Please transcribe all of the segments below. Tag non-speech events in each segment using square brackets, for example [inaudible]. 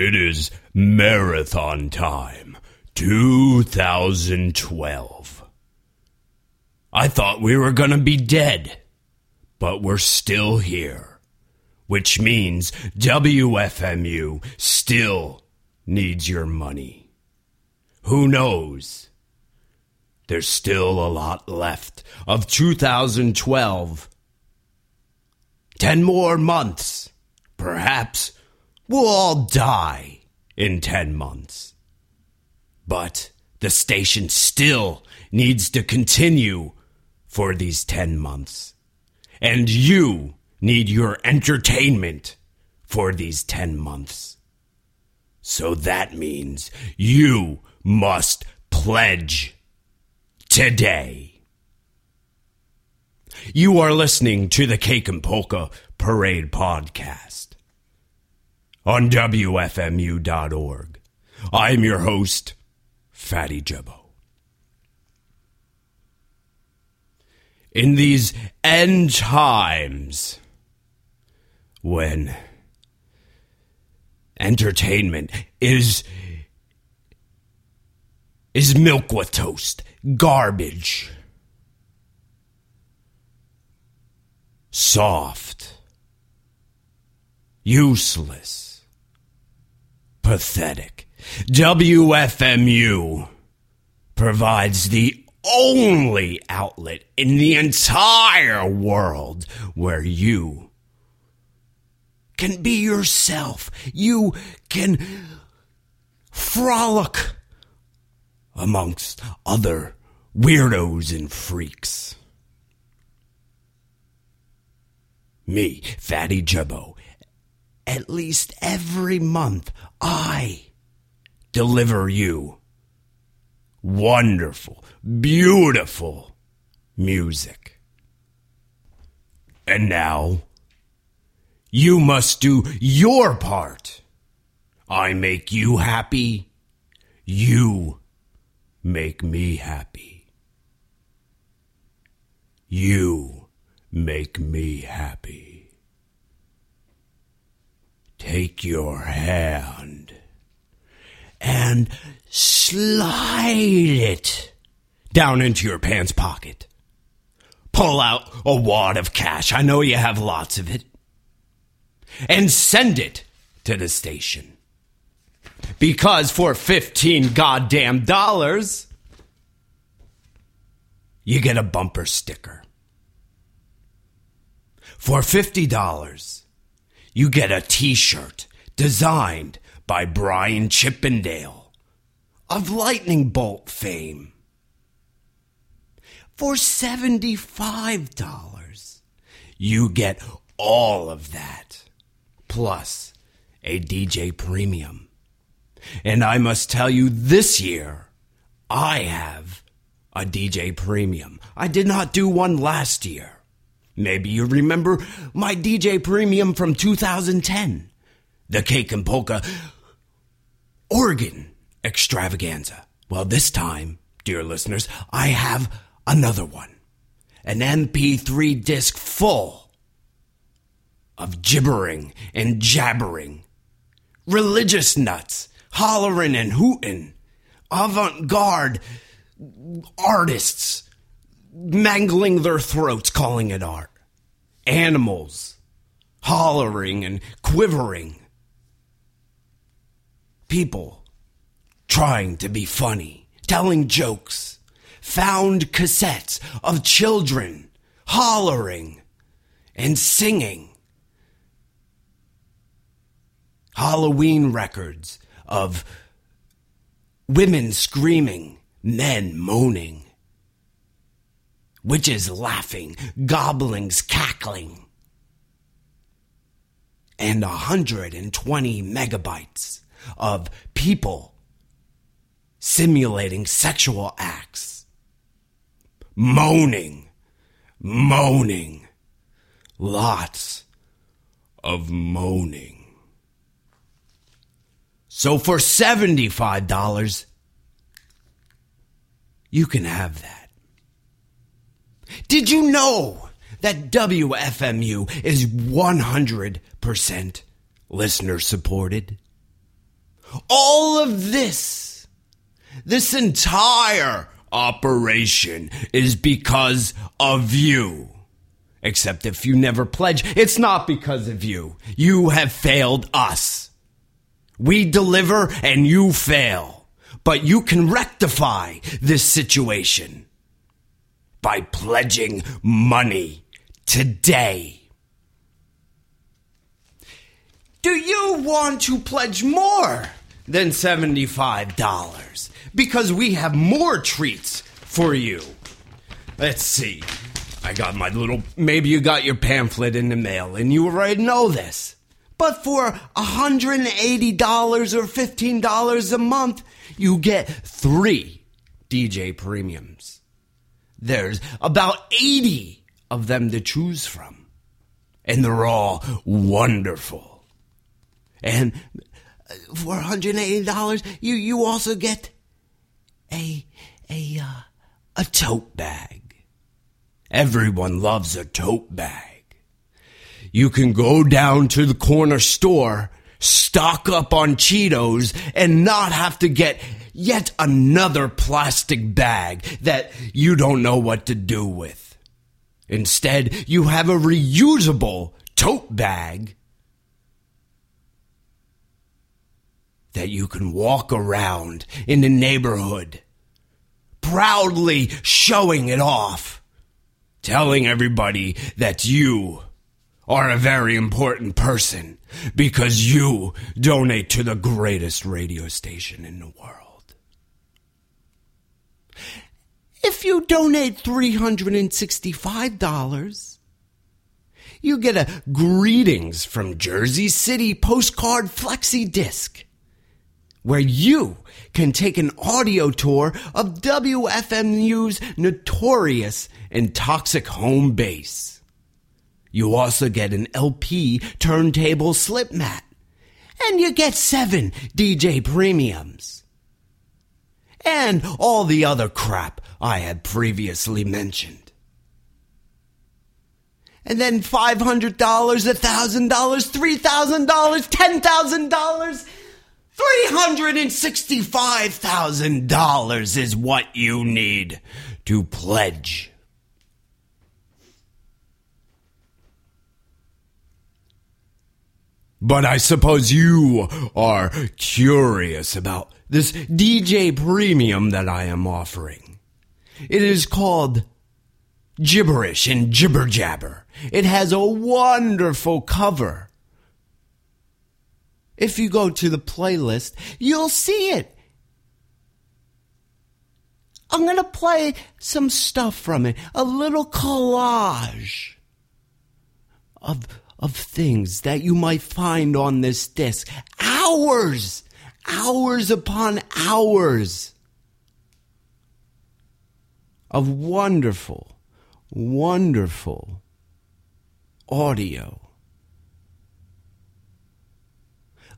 It is marathon time 2012. I thought we were gonna be dead, but we're still here. Which means WFMU still needs your money. Who knows? There's still a lot left of 2012. Ten more months. Perhaps we'll all die in ten months. But the station still needs to continue for these ten months. And you need your entertainment for these ten months. So that means you must pledge today. You are listening to the Cake and Polka Parade podcast on WFMU.org. I'm your host, Fatty Jubbo. In these end times, when entertainment is is milk with toast, garbage, soft, useless, pathetic. WFMU provides the only outlet in the entire world where you can be yourself. You can frolic amongst other weirdos and freaks. Me, Fatty Jubbo, at least every month, I deliver you wonderful, beautiful music. And now, you must do your part. I make you happy. You make me happy. You make me happy. Take your hand and slide it down into your pants pocket. Pull out a wad of cash. I know you have lots of it. And send it to the station. Because for 15 goddamn dollars, you get a bumper sticker. For $50, you get a t shirt designed by Brian Chippendale of Lightning Bolt fame. For $75, you get all of that, plus a DJ premium. And I must tell you, this year, I have a DJ premium. I did not do one last year. Maybe you remember my DJ premium from 2010, the Cake and Polka Organ extravaganza. Well, this time, dear listeners, I have another one. An MP3 disc full of gibbering and jabbering, religious nuts hollering and hooting, avant garde artists mangling their throats, calling it art, animals hollering and quivering, people trying to be funny, telling jokes, found cassettes of children hollering and singing. Halloween records of women screaming, men moaning, witches laughing, goblins cackling, and 120 megabytes of people simulating sexual acts, moaning, moaning, lots of moaning. So for $75, you can have that. Did you know that WFMU is 100% listener supported? All of this, this entire operation is because of you. Except if you never pledge, it's not because of you. You have failed us. We deliver and you fail. But you can rectify this situation by pledging money today. Do you want to pledge more than $75? Because we have more treats for you. Let's see. I got my little. Maybe you got your pamphlet in the mail and you already know this. But for $180 or $15 a month, you get three DJ premiums. There's about 80 of them to choose from. And they're all wonderful. And for $180, you, you also get a, a, uh, a tote bag. Everyone loves a tote bag. You can go down to the corner store, stock up on Cheetos, and not have to get yet another plastic bag that you don't know what to do with. Instead, you have a reusable tote bag that you can walk around in the neighborhood, proudly showing it off, telling everybody that you are a very important person because you donate to the greatest radio station in the world. If you donate $365, you get a greetings from Jersey City postcard flexi disc where you can take an audio tour of WFMU's notorious and toxic home base. You also get an LP turntable slip mat. And you get seven DJ premiums. And all the other crap I had previously mentioned. And then $500, $1,000, $3,000, $10,000 $365,000 is what you need to pledge. But I suppose you are curious about this DJ premium that I am offering. It is called Gibberish and Jibber Jabber. It has a wonderful cover if you go to the playlist, you'll see it. I'm going to play some stuff from it, a little collage of, of things that you might find on this disc. Hours, hours upon hours of wonderful, wonderful audio.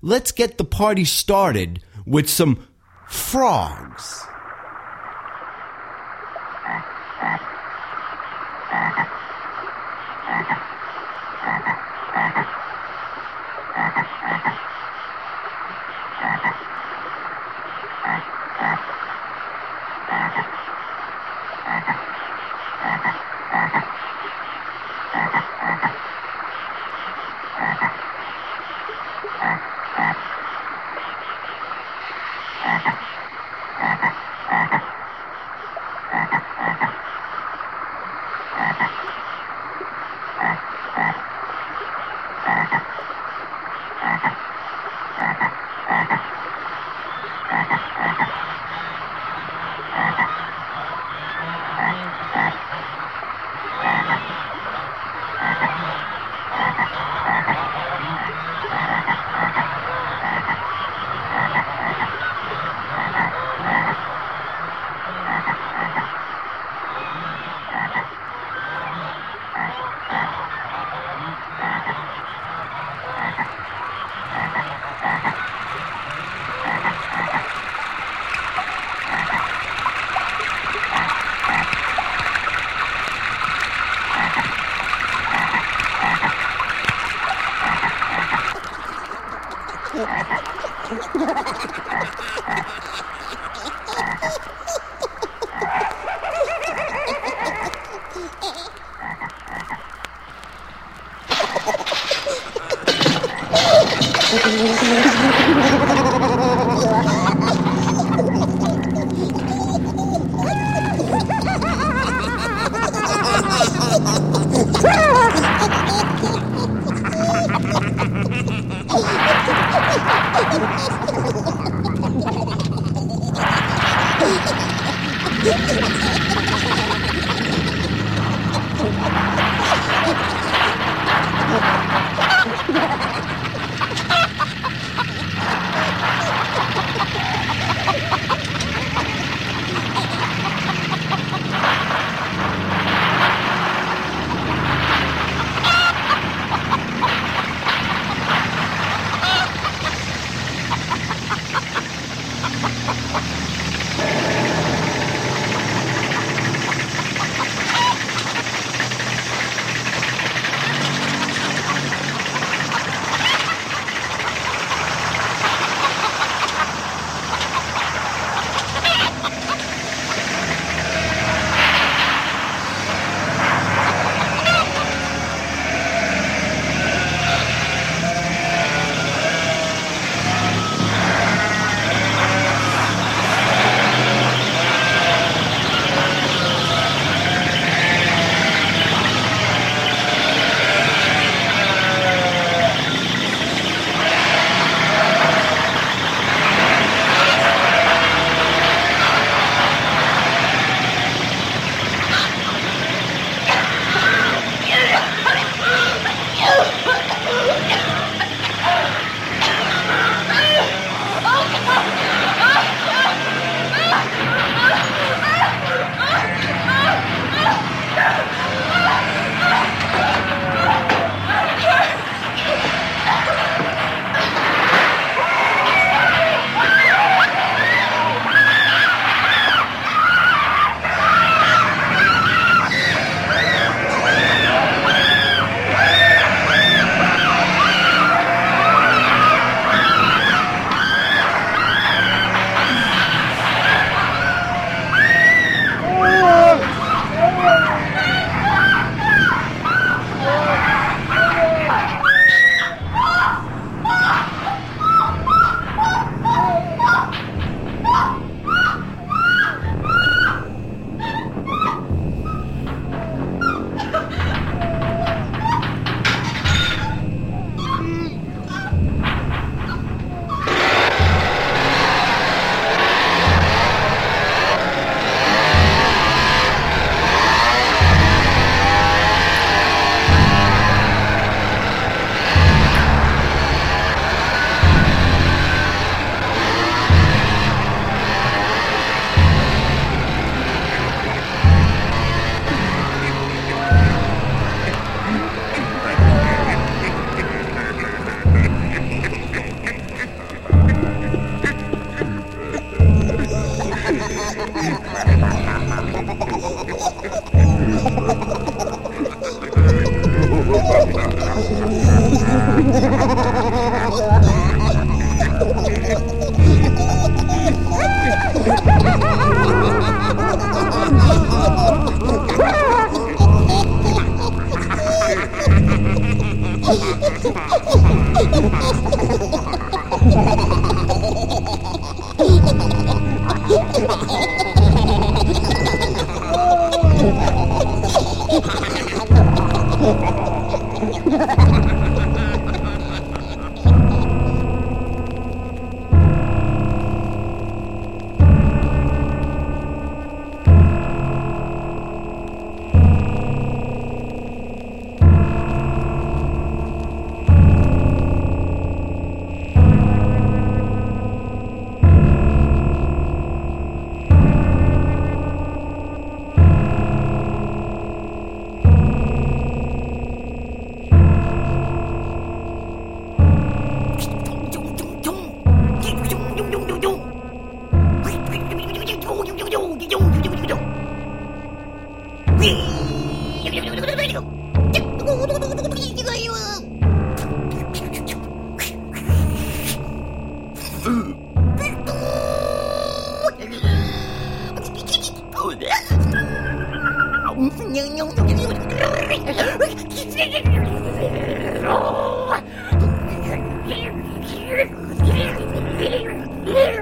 Let's get the party started with some frogs. [laughs] Yeah.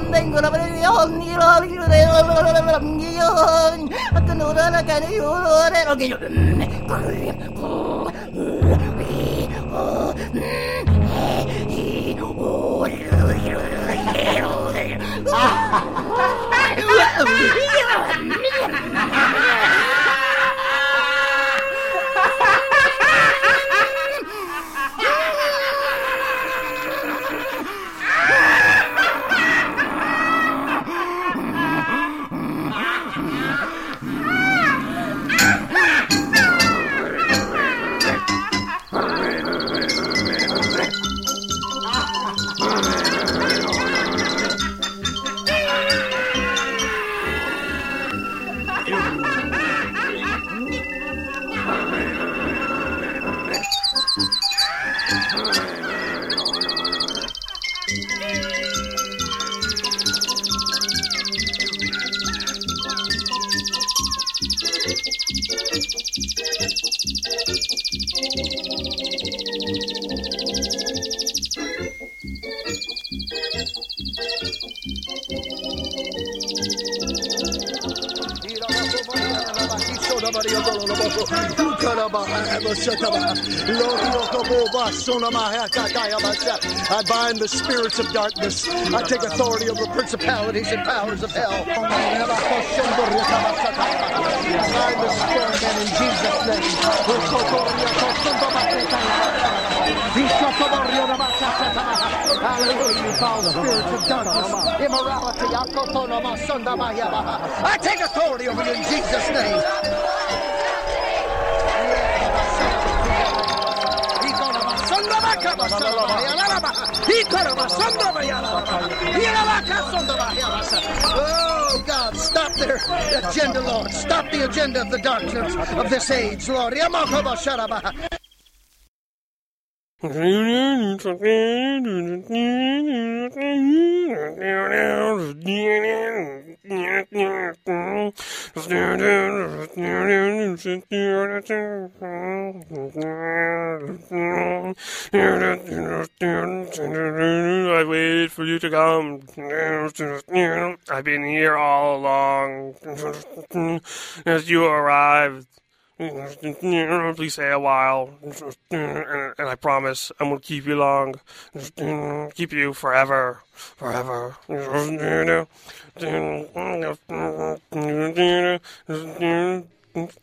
tengo la presión y la presión, hasta no la cara y lo que yo. Oh, I bind the spirits of darkness. I take authority over principalities and powers of hell. I bind the strong man in Jesus' name. Hallelujah, you foul spirits of darkness, immorality. I take authority over you in Jesus' name. Oh, God, stop their agenda, Lord. Stop the agenda of the darkness of this age, Lord. I waited for you to come. I've been here all along. As you arrived. Please stay a while, and, I promise I'm gonna keep you long, keep you forever, forever. Thank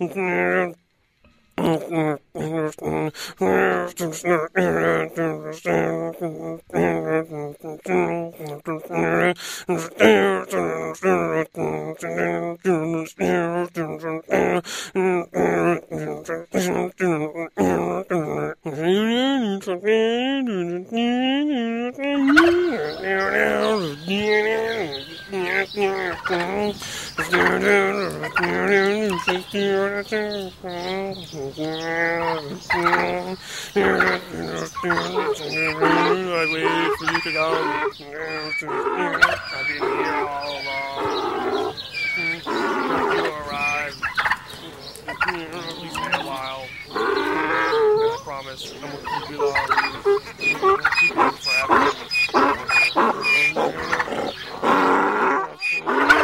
you. Yeah. [laughs] I waited for you to go. I've been here all along. You arrived. At least a while. I promise I won't keep you long. I'll keep you forever.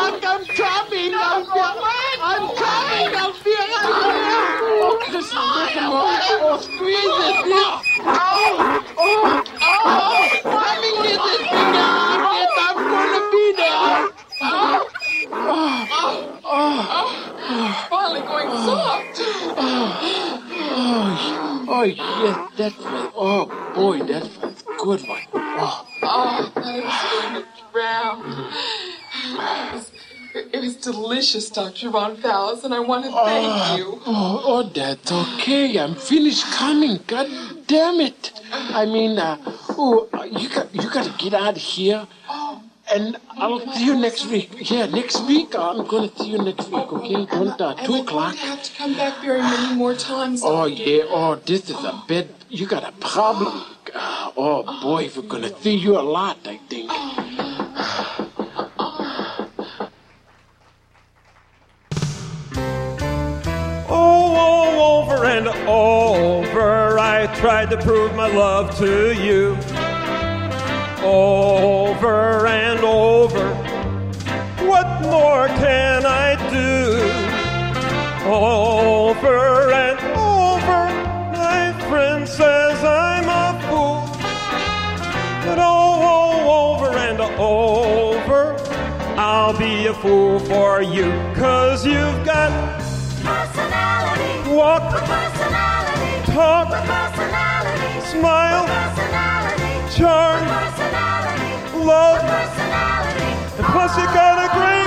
that felt. Oh boy, that felt good one. Oh, Oh, I was going to drown. It was, it was delicious, Dr. Von Fallis, and I want to thank you. oh, oh, that's okay. I'm finished coming. God damn it! I mean, uh, oh, you got you got to get out of here. And I'll see you next week. Yeah, next week. I'm gonna see you next week. Okay, don't uh, two o'clock. won't have to come back very many more times. Oh yeah. Oh, this is a bed. You got a problem. Uh, oh boy, we're gonna see you a lot. I think. Oh, oh, over and over, I tried to prove my love to you. Over and over, what more can I do? Over and over, friend says I'm a fool. But oh, oh, over and over, I'll be a fool for you, cause you've got Personality. walk, with Personality. talk, Personality. smile, Personality. charm, Personality. love, Personality. and plus you got a great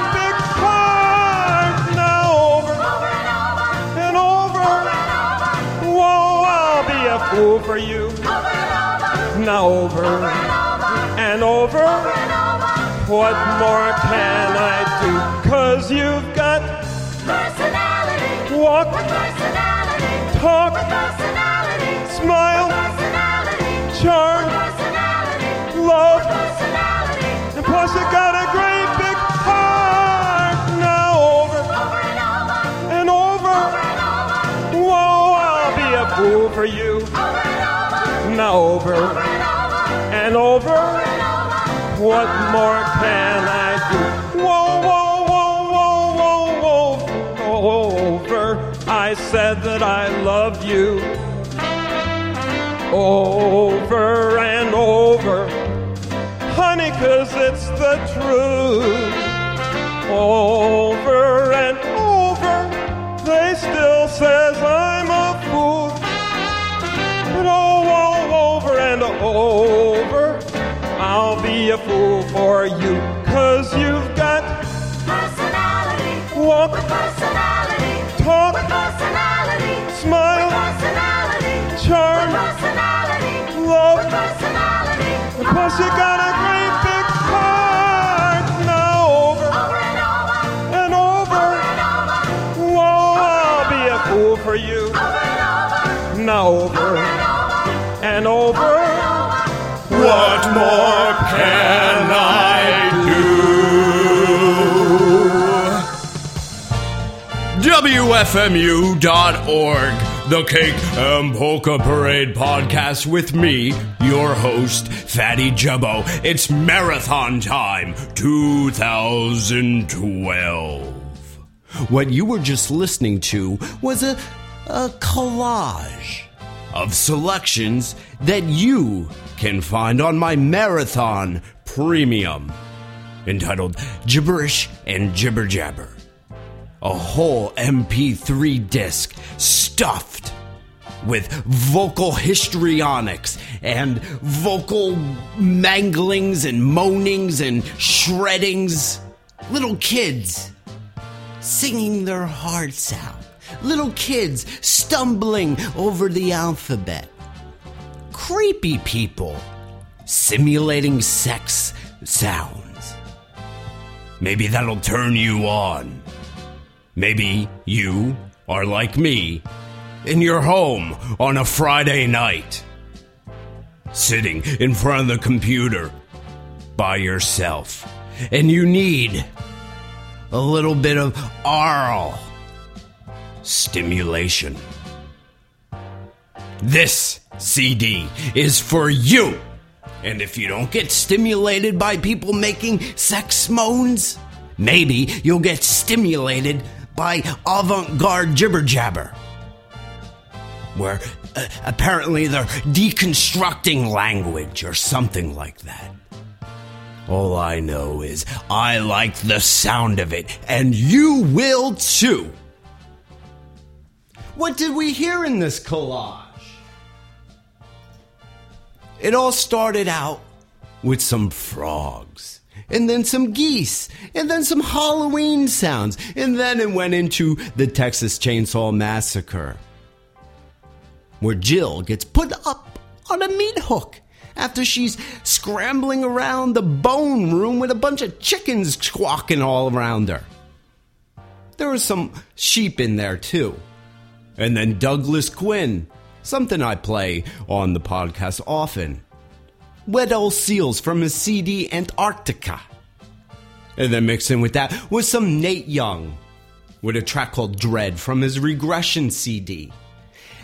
For you. Over and over. Now over And over. and over, And over. what more can I do? Cause you've got Personality. walk, With Personality. talk, With Personality. smile, With Personality. charm, With Personality. love, With Personality. and plus you got for you. Over and over. Now over And over. and over, And over. what more can I do? Whoa, whoa, whoa, whoa, whoa, whoa, over. I said that I love you. Over and over, honey, cause it's the truth. Over and over over, I'll be a fool for you. Cause you've got Personality. walk, with Personality. talk, with Personality. smile, with Personality. charm, with Personality. love, with Personality. and plus you got a great big heart. Now over Over and over. and over, And over. whoa, I'll be a fool for you. Over and over. Now over And over. and over. What more can I do? WFMU.org, the Cake and Polka Parade podcast with me, your host, Fatty Jubbo. It's marathon time 2012. What you were just listening to was a, a collage of selections that you can find on my Marathon Premium entitled Gibberish and Jibber Jabber. A whole MP3 disc stuffed with vocal histrionics and vocal manglings and moanings and shreddings. Little kids singing their hearts out. Little kids stumbling over the alphabet. Creepy people simulating sex sounds. Maybe that'll turn you on. Maybe you are like me in your home on a Friday night, sitting in front of the computer by yourself, and you need a little bit of oral stimulation. This CD is for you. And if you don't get stimulated by people making sex moans, maybe you'll get stimulated by avant garde jibber jabber. Where uh, apparently they're deconstructing language or something like that. All I know is I like the sound of it, and you will too. What did we hear in this collage? It all started out with some frogs, and then some geese, and then some Halloween sounds, and then it went into the Texas Chainsaw Massacre, where Jill gets put up on a meat hook after she's scrambling around the bone room with a bunch of chickens squawking all around her. There were some sheep in there too. And then Douglas Quinn, something I play on the podcast often. Weddell seals from his CD Antarctica. And then mixing with that was some Nate Young with a track called Dread from his Regression CD.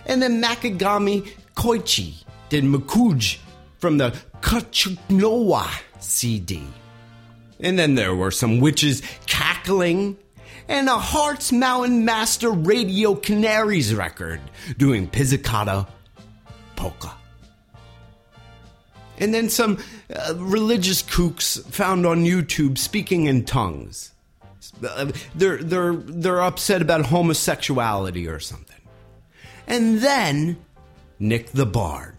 And then Makigami Koichi did Mukuge from the Kuchinoha CD. And then there were some witches cackling and a Hartz Mountain Master Radio Canaries record doing Pizzicata Polka. And then some uh, religious kooks found on YouTube speaking in tongues. Uh, they're, they're, they're upset about homosexuality or something. And then Nick the Bard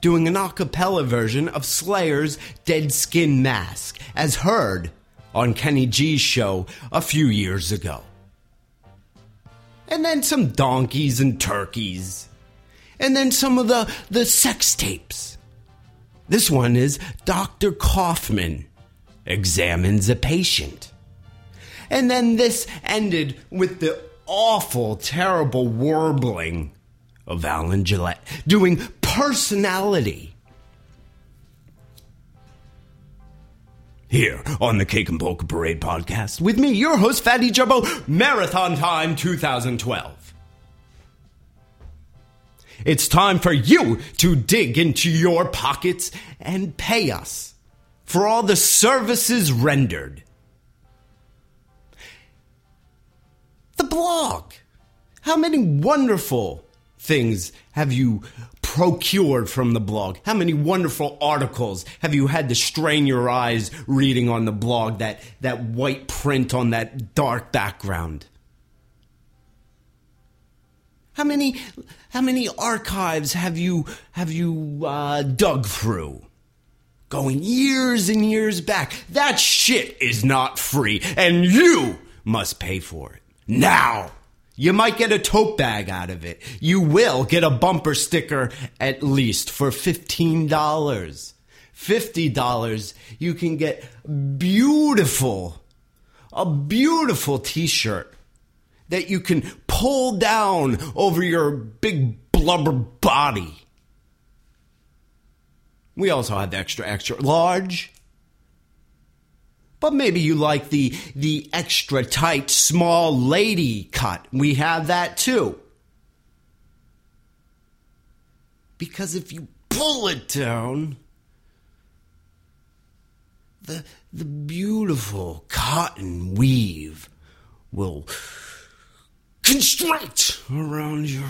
doing an a cappella version of Slayer's Dead Skin Mask, as heard on Kenny G's show a few years ago. And then some donkeys and turkeys. And then some of the, the sex tapes. This one is Dr. Kaufman examines a patient. And then this ended with the awful, terrible warbling of Alan Gillette doing personality. Here on the Cake and Polka Parade podcast with me, your host, Fatty Jubbo, Marathon Time 2012. It's time for you to dig into your pockets and pay us for all the services rendered. The blog. How many wonderful things have you procured from the blog? How many wonderful articles have you had to strain your eyes reading on the blog that, that white print on that dark background? How many how many archives have you have you uh, dug through? Going years and years back. That shit is not free, and you must pay for it now. You might get a tote bag out of it. You will get a bumper sticker at least for $15. $50, you can get beautiful, a beautiful t shirt that you can pull down over your big blubber body. We also have the extra, extra large. But maybe you like the the extra tight small lady cut. We have that too. Because if you pull it down, the the beautiful cotton weave will constrict around your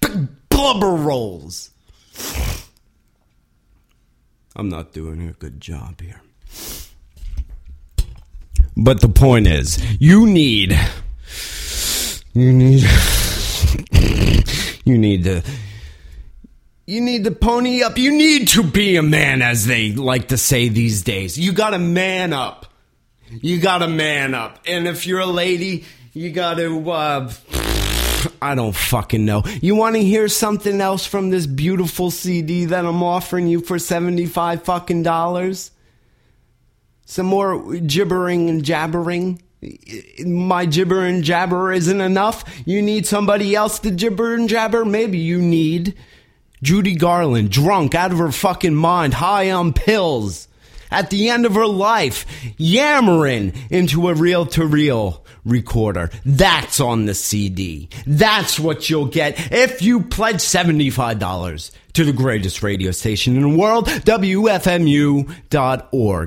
big blubber rolls. I'm not doing a good job here. But the point is, you need you need You need to. You need to pony up. You need to be a man, as they like to say these days. You gotta man up. You gotta man up. And if you're a lady, you gotta, uh, I don't fucking know. You wanna hear something else from this beautiful CD that I'm offering you for 75 fucking dollars? Some more gibbering and jabbering? My gibber and jabber isn't enough? You need somebody else to gibber and jabber? Maybe you need Judy Garland, drunk out of her fucking mind, high on pills, at the end of her life, yammering into a reel to reel recorder. That's on the CD. That's what you'll get if you pledge $75 to the greatest radio station in the world, WFMU.org.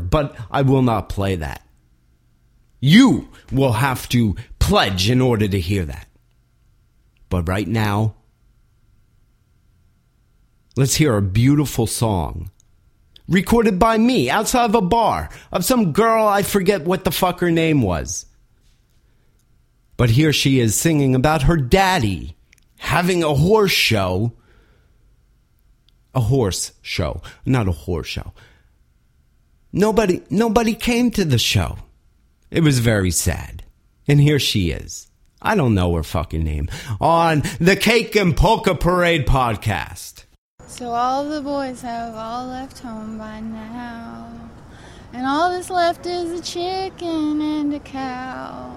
But I will not play that. You will have to pledge in order to hear that. But right now, let's hear a beautiful song recorded by me outside of a bar of some girl I forget what the fuck her name was. But here she is singing about her daddy having a horse show. A horse show, not a horse show. Nobody nobody came to the show. It was very sad. And here she is. I don't know her fucking name. On the Cake and Polka Parade podcast. So all the boys have all left home by now. And all that's left is a chicken and a cow.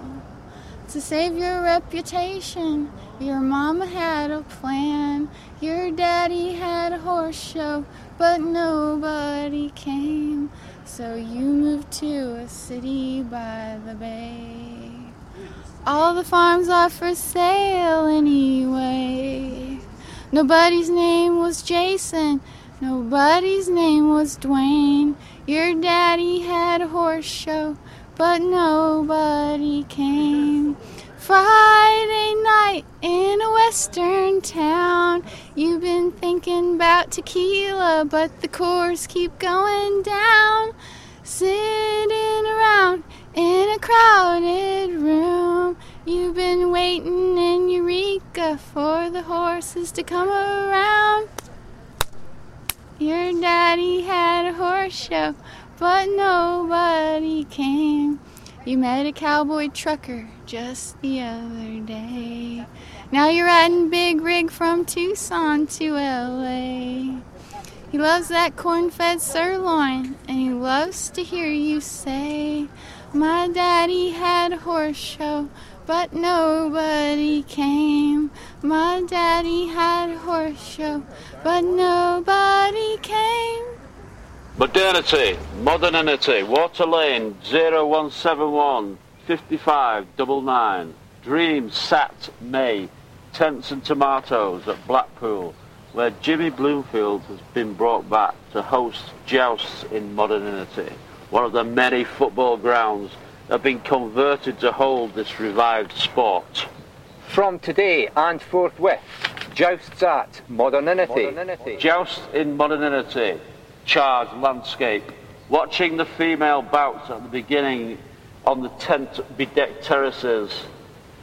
To save your reputation, your mama had a plan. Your daddy had a horse show, but nobody came. So you moved to a city by the bay. All the farms are for sale anyway. Nobody's name was Jason. Nobody's name was Dwayne. Your daddy had a horse show, but nobody came. Friday night in a western town. You've been thinking about tequila, but the Coors keep going down. Sitting around in a crowded room. You've been waiting in Eureka for the horses to come around. Your daddy had a horse show, but nobody came. You met a cowboy trucker just the other day. Now you're riding big rig from Tucson to LA. He loves that corn fed sirloin, and he loves to hear you say, My daddy had a horse show, but nobody came. My daddy had a horse show, but nobody came. Modernity, modernity, Water Lane 0171 5599. Dream Sat May, Tents and Tomatoes at Blackpool, where Jimmy Bloomfield has been brought back to host jousts in modernity. One of the many football grounds have been converted to hold this revived sport. From today and forthwith, jousts at Modernity. Joust in modernity, charged landscape. Watching the female bouts at the beginning on the tent bedecked terraces.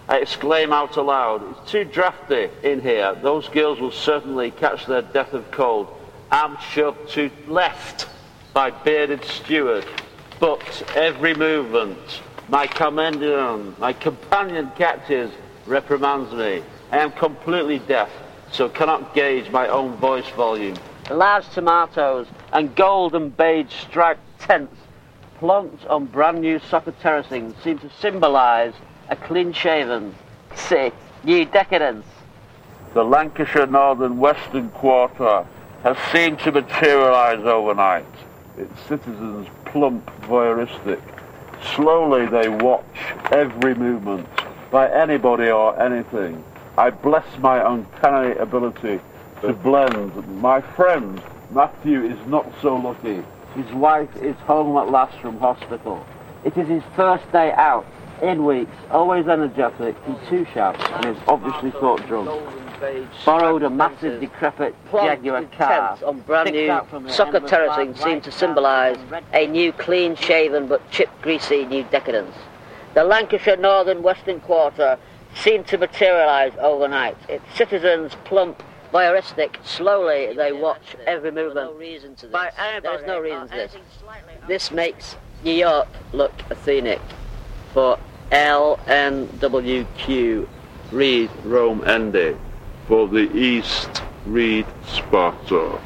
I exclaim out aloud, it's too drafty in here. Those girls will certainly catch their death of cold. I'm shoved to left by bearded steward. But every movement, my commendation, my companion catches, reprimands me. I am completely deaf, so cannot gauge my own voice volume. Large tomatoes and golden beige striped tents plonked on brand new soccer terracing seem to symbolise a clean shaven, say, new decadence. The Lancashire Northern Western Quarter has seemed to materialise overnight. Its citizens plump voyeuristic. Slowly they watch every movement by anybody or anything. I bless my uncanny ability to blend. My friend Matthew is not so lucky. His wife is home at last from hospital. It is his first day out in weeks, always energetic, he's too sharp and is obviously thought drunk. Borrowed a massive decrepit Jaguar car. on brand new out from the soccer end of a terracing seemed to symbolise a new clean shaven but chip greasy new decadence. The Lancashire Northern Western Quarter seemed to materialise overnight. Its citizens plump, voyeuristic, slowly they watch every movement. There's no reason to this. This makes New York look Athenic. For LNWQ, Read Rome Ende. For the East, read Sparta.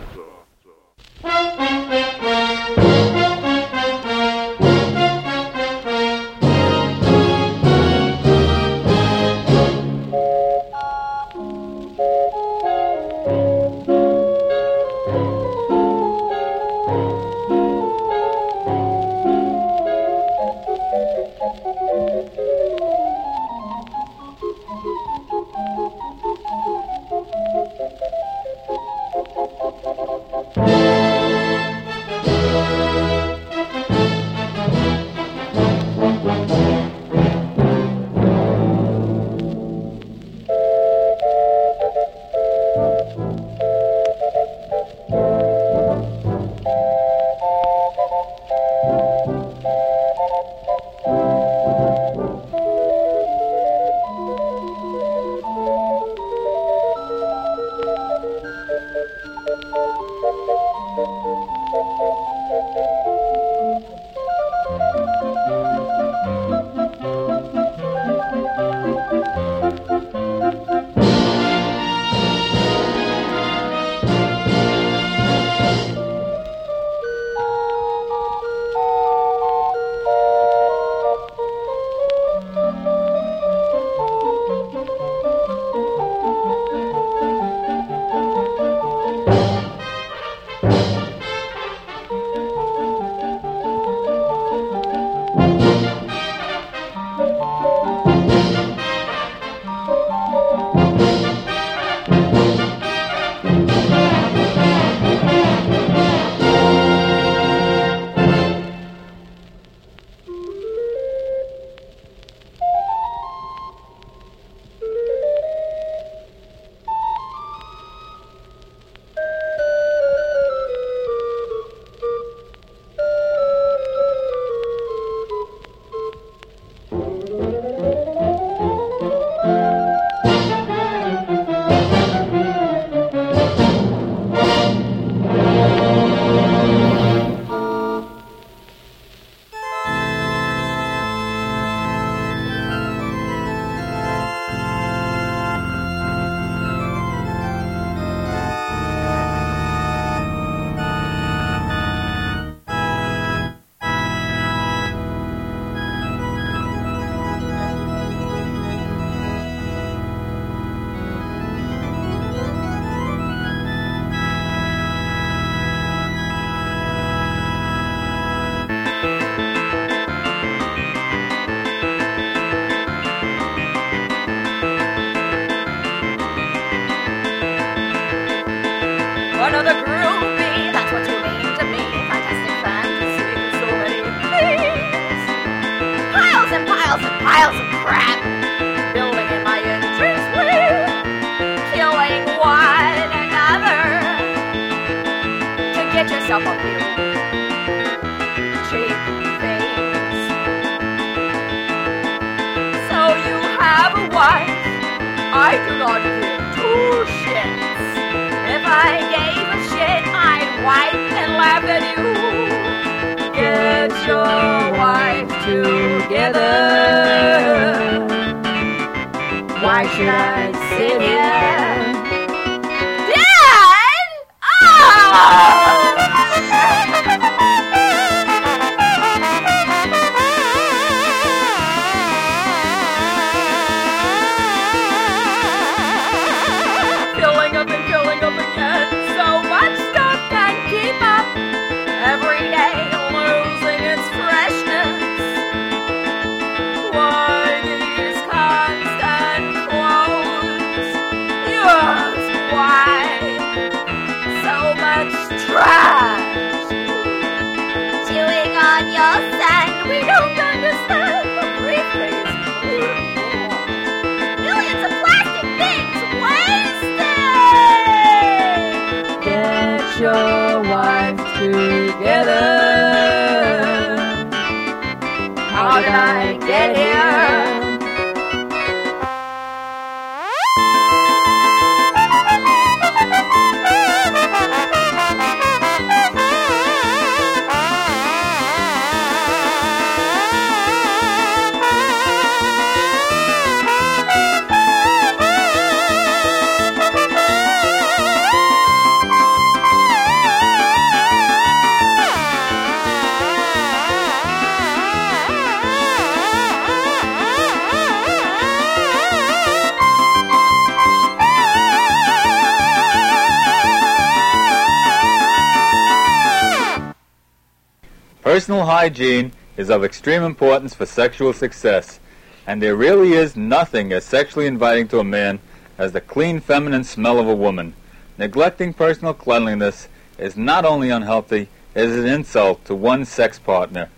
Hygiene is of extreme importance for sexual success, and there really is nothing as sexually inviting to a man as the clean feminine smell of a woman. Neglecting personal cleanliness is not only unhealthy, it is an insult to one's sex partner.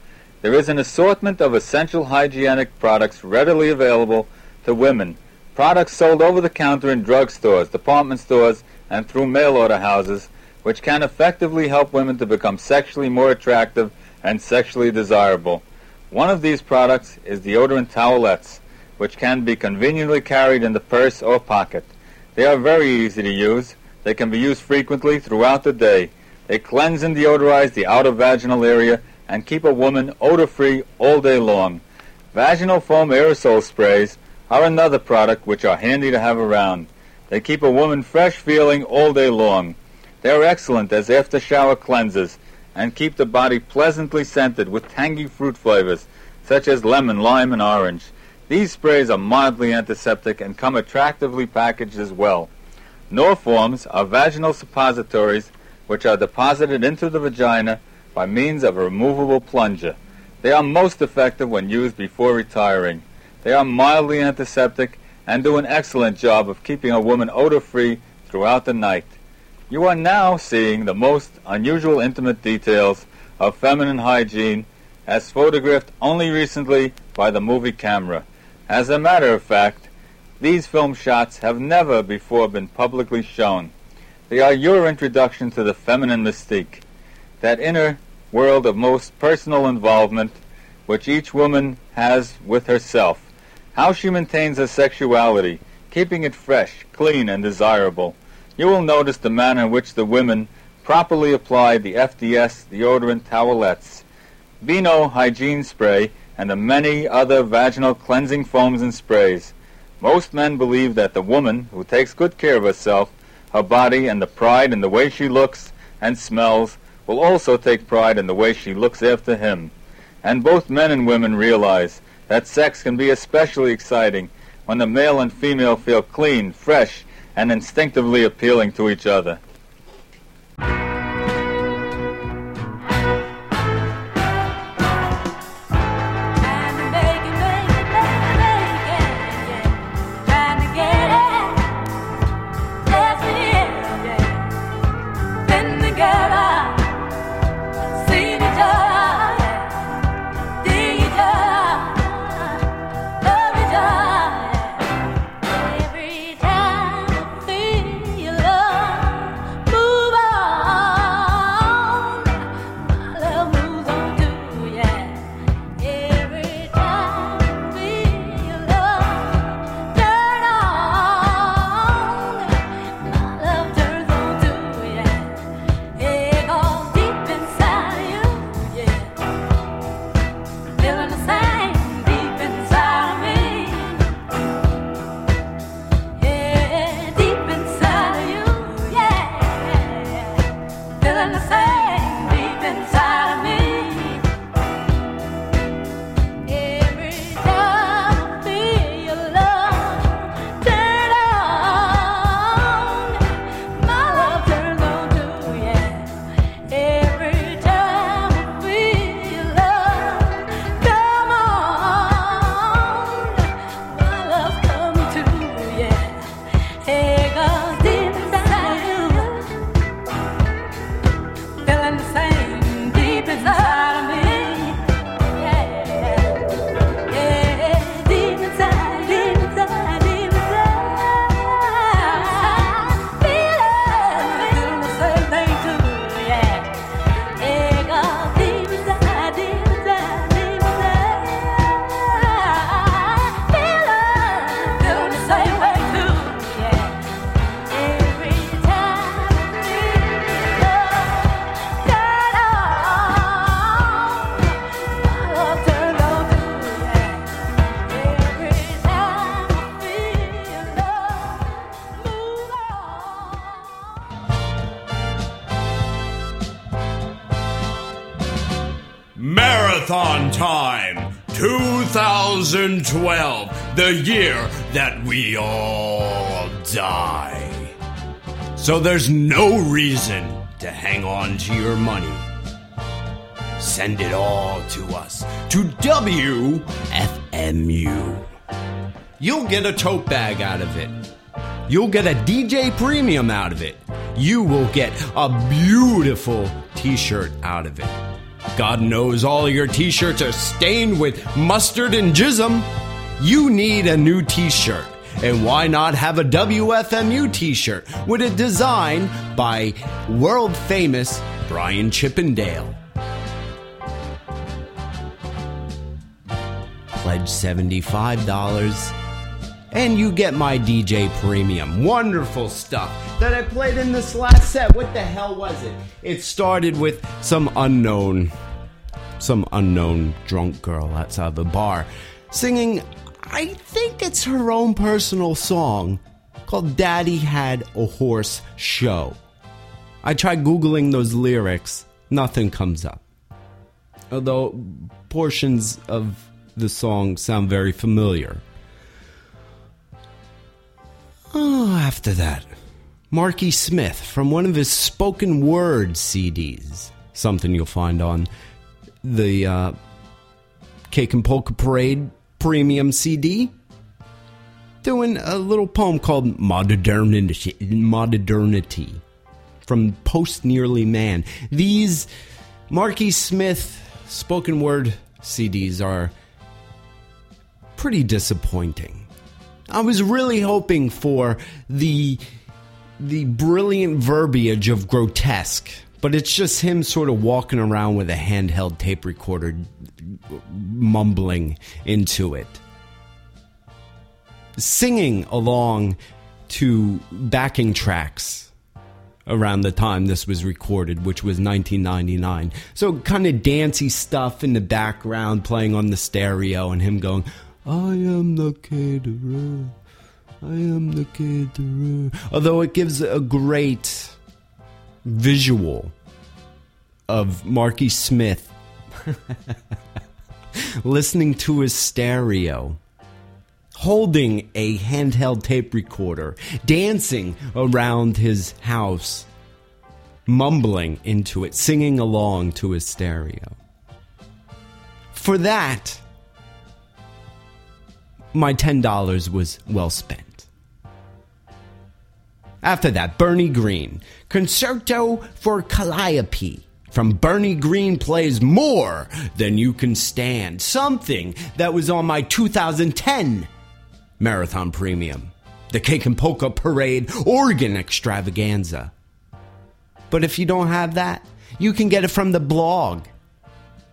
There is an assortment of essential hygienic products readily available to women. Products sold over the counter in drugstores, department stores, and through mail order houses, which can effectively help women to become sexually more attractive and sexually desirable. One of these products is deodorant towelettes, which can be conveniently carried in the purse or pocket. They are very easy to use. They can be used frequently throughout the day. They cleanse and deodorize the outer vaginal area and keep a woman odor-free all day long. Vaginal foam aerosol sprays are another product which are handy to have around. They keep a woman fresh feeling all day long. They are excellent as after-shower cleansers and keep the body pleasantly scented with tangy fruit flavors such as lemon, lime, and orange. These sprays are mildly antiseptic and come attractively packaged as well. Norforms are vaginal suppositories which are deposited into the vagina by means of a removable plunger. They are most effective when used before retiring. They are mildly antiseptic and do an excellent job of keeping a woman odor-free throughout the night. You are now seeing the most unusual intimate details of feminine hygiene as photographed only recently by the movie camera. As a matter of fact, these film shots have never before been publicly shown. They are your introduction to the feminine mystique, that inner world of most personal involvement which each woman has with herself, how she maintains her sexuality, keeping it fresh, clean, and desirable. You will notice the manner in which the women properly apply the FDS deodorant towelettes, Vino hygiene spray, and the many other vaginal cleansing foams and sprays. Most men believe that the woman who takes good care of herself, her body, and the pride in the way she looks and smells will also take pride in the way she looks after him. And both men and women realize that sex can be especially exciting when the male and female feel clean, fresh, and instinctively appealing to each other. Marathon time 2012, the year that we all die. So there's no reason to hang on to your money. send it all to us to WFMU. You'll get a tote bag out of it. You'll get a DJ premium out of it. You will get a beautiful t shirt out of it. God knows all your t shirts are stained with mustard and jism. You need a new t shirt. And why not have a WFMU t shirt with a design by world famous Brian Chippendale? Pledge $75 and you get my DJ Premium. Wonderful stuff that I played in this last set. What the hell was it? It started with some unknown, some unknown drunk girl outside the bar singing, I think it's her own personal song called Daddy Had a Horse Show. I tried Googling those lyrics, nothing comes up. Although portions of the song sound very familiar. Oh, after that, Marky Smith from one of his spoken word CDs. Something you'll find on the uh, Cake and Polka Parade premium CD. Doing a little poem called Modernity, Modernity from Post Nearly Man. These Marky Smith spoken word CDs are pretty disappointing. I was really hoping for the the brilliant verbiage of grotesque, but it's just him sort of walking around with a handheld tape recorder mumbling into it. Singing along to backing tracks around the time this was recorded, which was 1999. So kind of dancey stuff in the background playing on the stereo and him going, I am the caterer. I am the caterer. Although it gives a great visual of Marky Smith [laughs] listening to his stereo, holding a handheld tape recorder, dancing around his house, mumbling into it, singing along to his stereo. For that, my $10 was well spent. After that, Bernie Green, Concerto for Calliope. From Bernie Green plays more than you can stand. Something that was on my 2010 Marathon Premium. The Cake and Polka Parade Organ Extravaganza. But if you don't have that, you can get it from the blog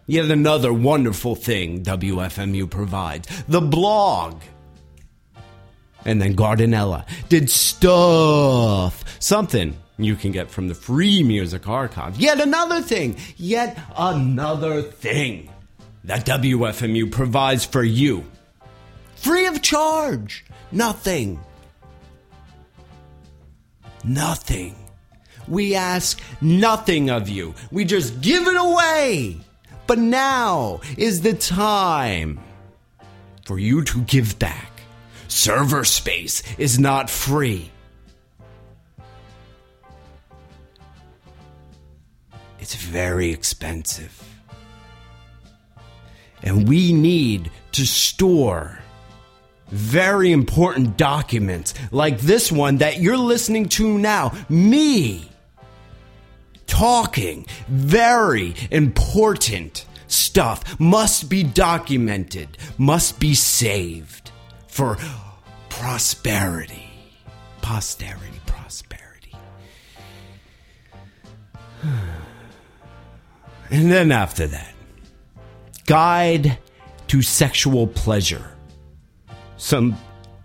Yet another wonderful thing WFMU provides the blog. And then Gardenella did stuff. Something you can get from the free music archive. Yet another thing. Yet another thing that WFMU provides for you. Free of charge. Nothing. Nothing. We ask nothing of you. We just give it away. But now is the time for you to give back. Server space is not free. It's very expensive. And we need to store very important documents like this one that you're listening to now. Me talking. Very important stuff must be documented, must be saved for prosperity. Posterity, prosperity. [sighs] And then after that, Guide to Sexual Pleasure. Some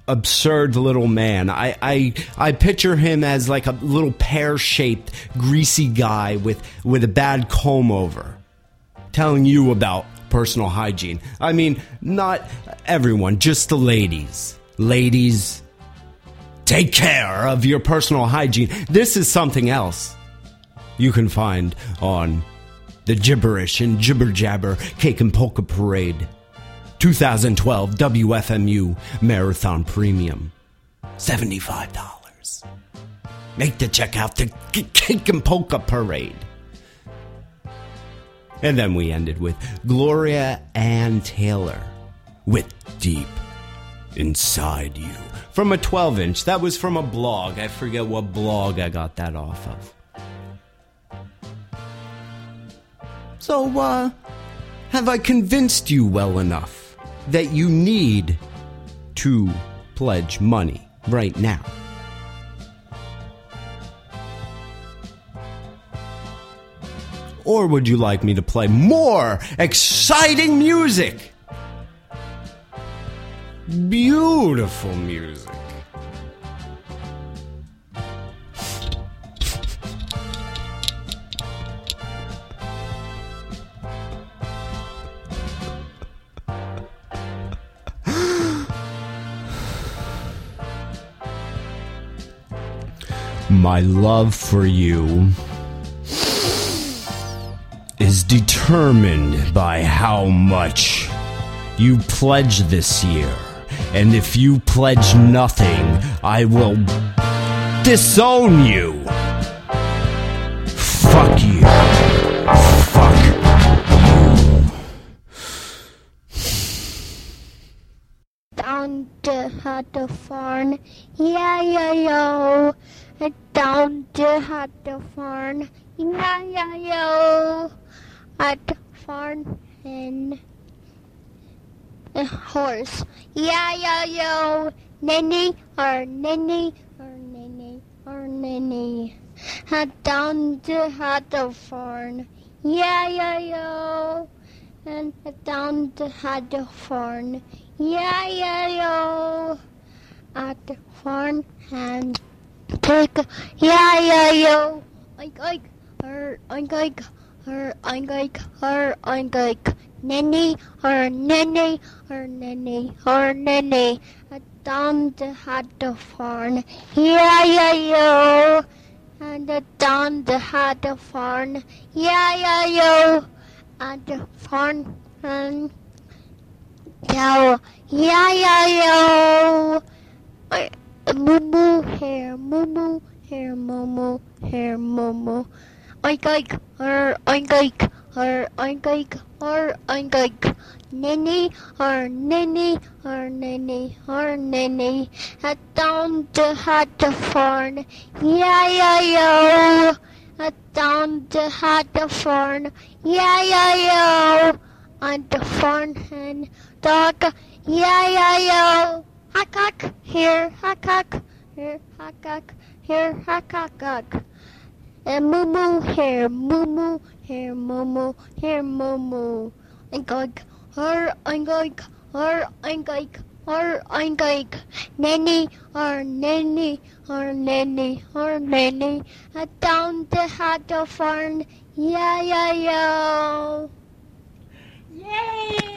absurd little man. I, I I picture him as like a little pear shaped, greasy guy with with a bad comb over, telling you about personal hygiene. I mean, not everyone, just the ladies. Ladies, take care of your personal hygiene. This is something else you can find on the gibberish and jibber jabber cake and polka parade 2012 WFMU Marathon Premium. $75. Make the check out the Cake and Polka Parade. And then we ended with Gloria Ann Taylor with Deep Inside You from a 12 inch. That was from a blog. I forget what blog I got that off of. So, uh, have I convinced you well enough that you need to pledge money right now? Or would you like me to play more exciting music? Beautiful music. My love for you is determined by how much you pledge this year. And if you pledge nothing, I will disown you. Fuck you. Fuck you. down to the farm. Yeah, yeah, yo. Down to the farm. Yeah, yeah, yo. At the farm and a horse. Yeah, yeah, yo. Nanny or nanny or nanny or nanny. Had down to the farm. Yeah, yeah, yo. And down to the farm. Yeah, yeah, yo. At the farm and take yeah, yeah, yo. Oink, oink, her, oink, oink, her, oink, oink, her, oink, oink. Nanny, her, nanny, her, nanny, her, nanny. Down to had the farm. Yeah, yeah, yo. And the down to had the farm. Yeah, yeah, yo. At the farm and yo, yeah, yeah, yo. Moo hair, moo hair, moo hair, moo. Oink oink, her, oink oink, her, oink oink, her, oink oink. Ninny, her, ninny, her, ninny, her, ninny. At down to hat the farm. Yeah, yeah, yo. At down to hat the farm. Yeah, yeah, yo. On the farm and dog. Yeah, yeah, yo. Hack, here, hack, here, hack, here, hack. And moo moo, here, moo moo, here, moo moo, here, moo moo. Oink, oink, her, oink, oink, her, oink, oink, her, oink, oink. Nanny, her, nanny, her, nanny, her, nanny. Down the hat of farm. Yeah, yeah, yo. Yay!